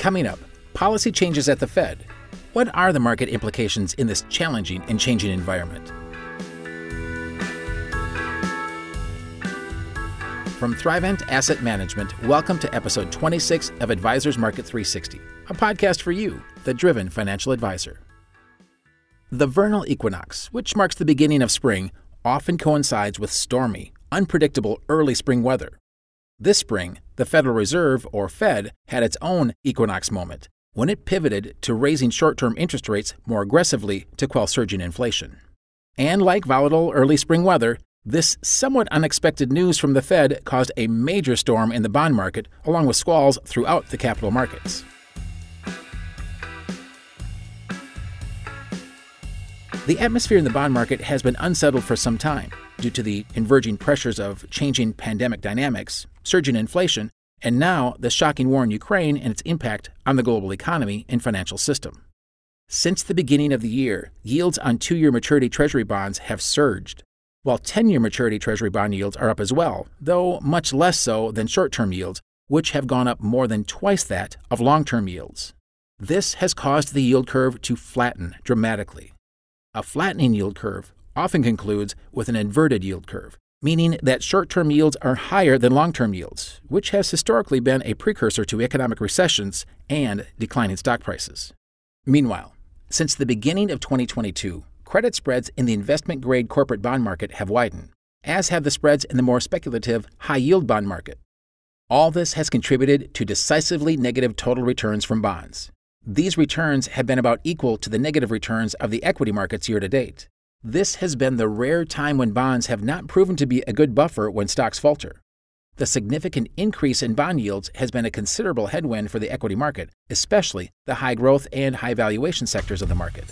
Coming up, policy changes at the Fed. What are the market implications in this challenging and changing environment? From Thrivent Asset Management, welcome to episode 26 of Advisors Market 360, a podcast for you, the driven financial advisor. The vernal equinox, which marks the beginning of spring, often coincides with stormy, unpredictable early spring weather. This spring, the Federal Reserve, or Fed, had its own equinox moment when it pivoted to raising short term interest rates more aggressively to quell surging inflation. And like volatile early spring weather, this somewhat unexpected news from the Fed caused a major storm in the bond market, along with squalls throughout the capital markets. The atmosphere in the bond market has been unsettled for some time due to the converging pressures of changing pandemic dynamics, surging inflation, and now the shocking war in Ukraine and its impact on the global economy and financial system. Since the beginning of the year, yields on two year maturity Treasury bonds have surged, while 10 year maturity Treasury bond yields are up as well, though much less so than short term yields, which have gone up more than twice that of long term yields. This has caused the yield curve to flatten dramatically. A flattening yield curve often concludes with an inverted yield curve, meaning that short term yields are higher than long term yields, which has historically been a precursor to economic recessions and declining stock prices. Meanwhile, since the beginning of 2022, credit spreads in the investment grade corporate bond market have widened, as have the spreads in the more speculative high yield bond market. All this has contributed to decisively negative total returns from bonds. These returns have been about equal to the negative returns of the equity markets year to date. This has been the rare time when bonds have not proven to be a good buffer when stocks falter. The significant increase in bond yields has been a considerable headwind for the equity market, especially the high growth and high valuation sectors of the market.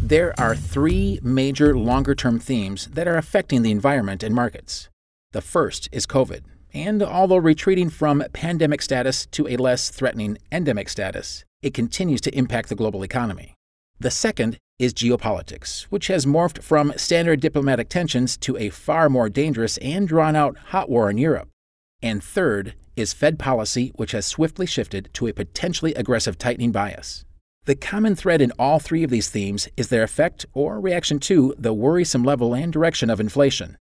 There are three major longer term themes that are affecting the environment and markets. The first is COVID, and although retreating from pandemic status to a less threatening endemic status, it continues to impact the global economy. The second is geopolitics, which has morphed from standard diplomatic tensions to a far more dangerous and drawn out hot war in Europe. And third is Fed policy, which has swiftly shifted to a potentially aggressive tightening bias. The common thread in all three of these themes is their effect or reaction to the worrisome level and direction of inflation.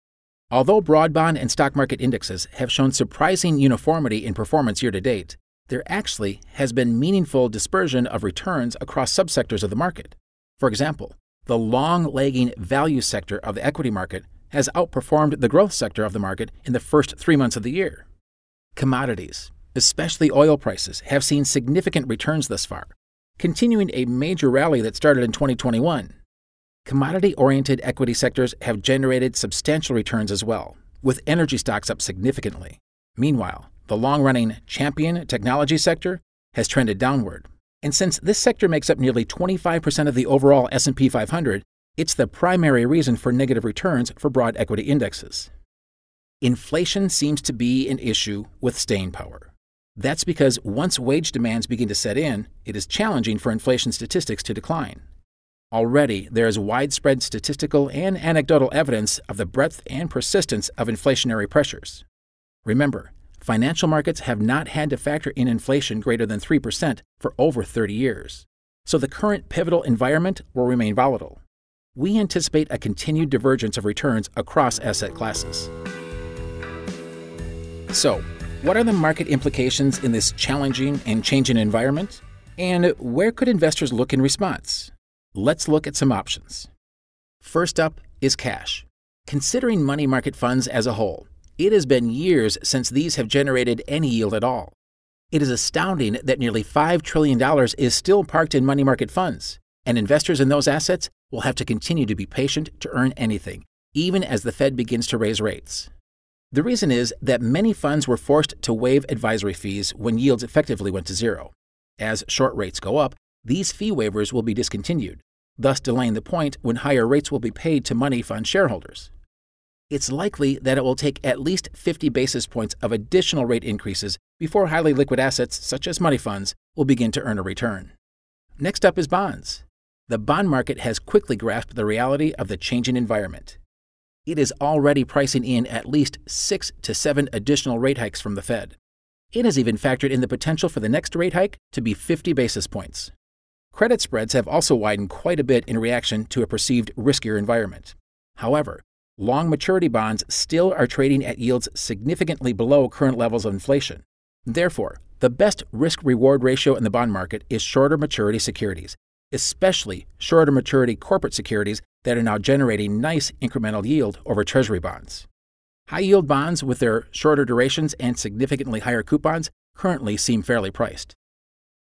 Although broad bond and stock market indexes have shown surprising uniformity in performance year to date, there actually has been meaningful dispersion of returns across subsectors of the market. For example, the long lagging value sector of the equity market has outperformed the growth sector of the market in the first three months of the year. Commodities, especially oil prices, have seen significant returns thus far, continuing a major rally that started in 2021. Commodity oriented equity sectors have generated substantial returns as well, with energy stocks up significantly. Meanwhile, the long running champion technology sector has trended downward. And since this sector makes up nearly 25% of the overall S&P 500, it's the primary reason for negative returns for broad equity indexes. Inflation seems to be an issue with staying power. That's because once wage demands begin to set in, it is challenging for inflation statistics to decline. Already, there is widespread statistical and anecdotal evidence of the breadth and persistence of inflationary pressures. Remember, financial markets have not had to factor in inflation greater than 3% for over 30 years. So the current pivotal environment will remain volatile. We anticipate a continued divergence of returns across asset classes. So, what are the market implications in this challenging and changing environment? And where could investors look in response? Let's look at some options. First up is cash. Considering money market funds as a whole, it has been years since these have generated any yield at all. It is astounding that nearly $5 trillion is still parked in money market funds, and investors in those assets will have to continue to be patient to earn anything, even as the Fed begins to raise rates. The reason is that many funds were forced to waive advisory fees when yields effectively went to zero. As short rates go up, these fee waivers will be discontinued, thus delaying the point when higher rates will be paid to money fund shareholders. It's likely that it will take at least 50 basis points of additional rate increases before highly liquid assets, such as money funds, will begin to earn a return. Next up is bonds. The bond market has quickly grasped the reality of the changing environment. It is already pricing in at least six to seven additional rate hikes from the Fed, It has even factored in the potential for the next rate hike to be 50 basis points. Credit spreads have also widened quite a bit in reaction to a perceived riskier environment. However, long maturity bonds still are trading at yields significantly below current levels of inflation. Therefore, the best risk reward ratio in the bond market is shorter maturity securities, especially shorter maturity corporate securities that are now generating nice incremental yield over treasury bonds. High yield bonds with their shorter durations and significantly higher coupons currently seem fairly priced.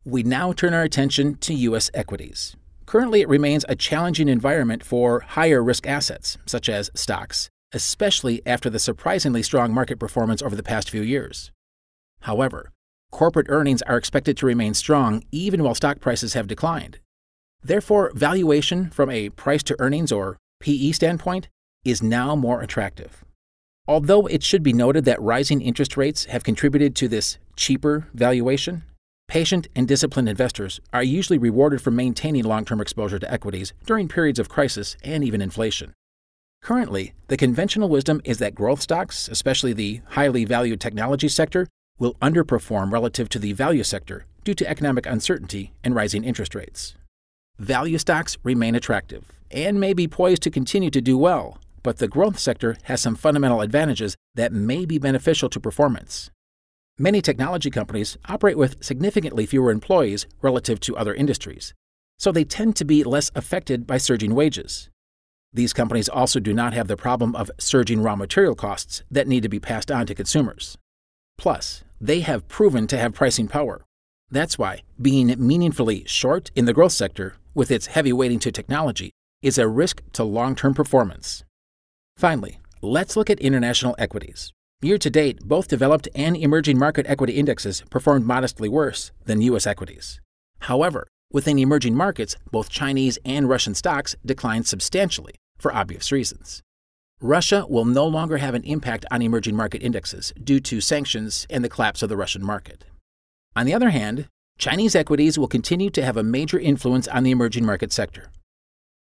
We now turn our attention to U.S. equities. Currently, it remains a challenging environment for higher risk assets, such as stocks, especially after the surprisingly strong market performance over the past few years. However, corporate earnings are expected to remain strong even while stock prices have declined. Therefore, valuation from a price to earnings or PE standpoint is now more attractive. Although it should be noted that rising interest rates have contributed to this cheaper valuation, patient and disciplined investors are usually rewarded for maintaining long term exposure to equities during periods of crisis and even inflation. Currently, the conventional wisdom is that growth stocks, especially the highly valued technology sector, will underperform relative to the value sector due to economic uncertainty and rising interest rates. Value stocks remain attractive and may be poised to continue to do well, but the growth sector has some fundamental advantages that may be beneficial to performance. Many technology companies operate with significantly fewer employees relative to other industries, so they tend to be less affected by surging wages. These companies also do not have the problem of surging raw material costs that need to be passed on to consumers. Plus, they have proven to have pricing power. That's why being meaningfully short in the growth sector, with its heavy weighting to technology, is a risk to long term performance. Finally, let's look at international equities. Year to date, both developed and emerging market equity indexes performed modestly worse than U.S. equities. However, within emerging markets, both Chinese and Russian stocks declined substantially for obvious reasons. Russia will no longer have an impact on emerging market indexes due to sanctions and the collapse of the Russian market. On the other hand, Chinese equities will continue to have a major influence on the emerging market sector.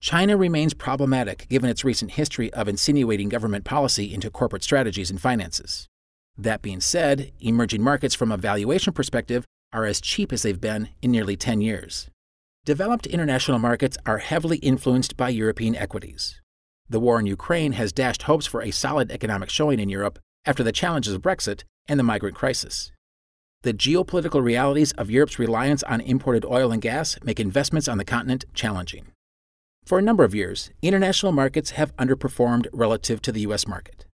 China remains problematic given its recent history of insinuating government policy into corporate strategies and finances. That being said, emerging markets from a valuation perspective are as cheap as they've been in nearly 10 years. Developed international markets are heavily influenced by European equities. The war in Ukraine has dashed hopes for a solid economic showing in Europe after the challenges of Brexit and the migrant crisis. The geopolitical realities of Europe's reliance on imported oil and gas make investments on the continent challenging. For a number of years, international markets have underperformed relative to the U.S. market.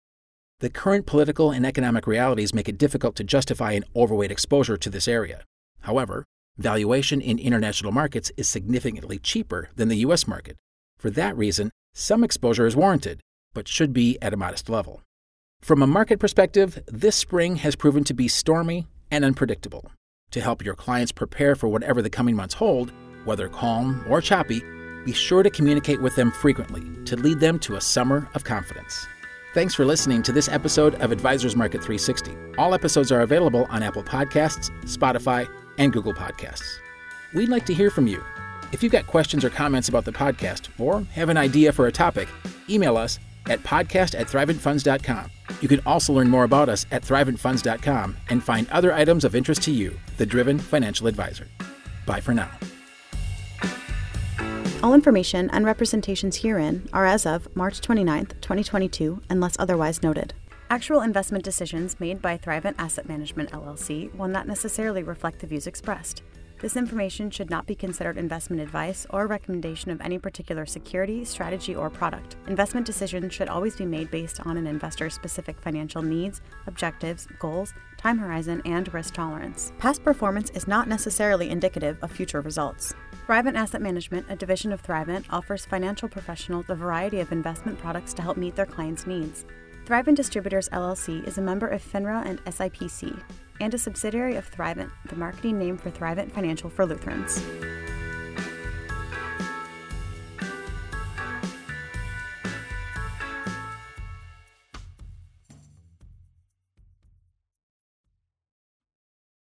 The current political and economic realities make it difficult to justify an overweight exposure to this area. However, valuation in international markets is significantly cheaper than the U.S. market. For that reason, some exposure is warranted, but should be at a modest level. From a market perspective, this spring has proven to be stormy and unpredictable. To help your clients prepare for whatever the coming months hold, whether calm or choppy, be sure to communicate with them frequently to lead them to a summer of confidence. Thanks for listening to this episode of Advisors Market 360. All episodes are available on Apple Podcasts, Spotify, and Google Podcasts. We'd like to hear from you. If you've got questions or comments about the podcast or have an idea for a topic, email us at podcast at thriventfunds.com. You can also learn more about us at thriventfunds.com and find other items of interest to you, the Driven Financial Advisor. Bye for now. All information and representations herein are as of March 29, 2022, unless otherwise noted. Actual investment decisions made by Thrivent Asset Management LLC will not necessarily reflect the views expressed. This information should not be considered investment advice or recommendation of any particular security, strategy, or product. Investment decisions should always be made based on an investor's specific financial needs, objectives, goals, time horizon, and risk tolerance. Past performance is not necessarily indicative of future results. Thrivent Asset Management, a division of Thrivent, offers financial professionals a variety of investment products to help meet their clients' needs. Thrivent Distributors LLC is a member of FINRA and SIPC and a subsidiary of Thrivent, the marketing name for Thrivent Financial for Lutherans.